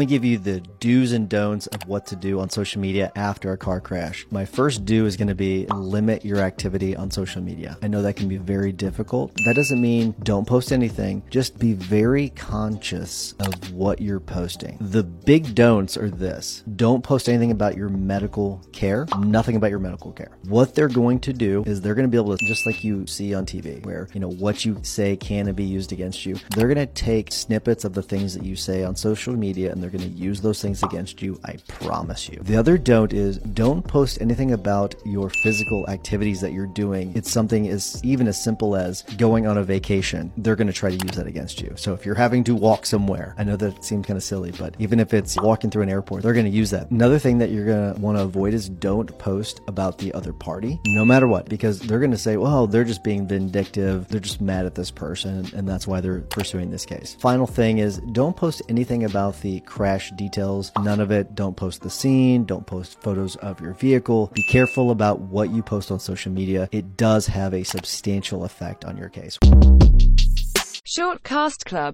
Let me give you the do's and don'ts of what to do on social media after a car crash. My first do is going to be limit your activity on social media. I know that can be very difficult. That doesn't mean don't post anything. Just be very conscious of what you're posting. The big don'ts are this. Don't post anything about your medical care, nothing about your medical care. What they're going to do is they're going to be able to, just like you see on TV, where, you know, what you say can be used against you. They're going to take snippets of the things that you say on social media and they're going to use those things against you. I promise you. The other don't is don't post anything about your physical activities that you're doing. It's something as even as simple as going on a vacation. They're going to try to use that against you. So if you're having to walk somewhere, I know that seems kind of silly, but even if it's walking through an airport, they're going to use that. Another thing that you're going to want to avoid is don't post about the other party, no matter what, because they're going to say, well, they're just being vindictive. They're just mad at this person, and that's why they're pursuing this case. Final thing is don't post anything about the crash details. None of it. Don't post the scene. Don't post photos of your vehicle. Be careful about what you post on social media. It does have a substantial effect on your case. Short Cast Club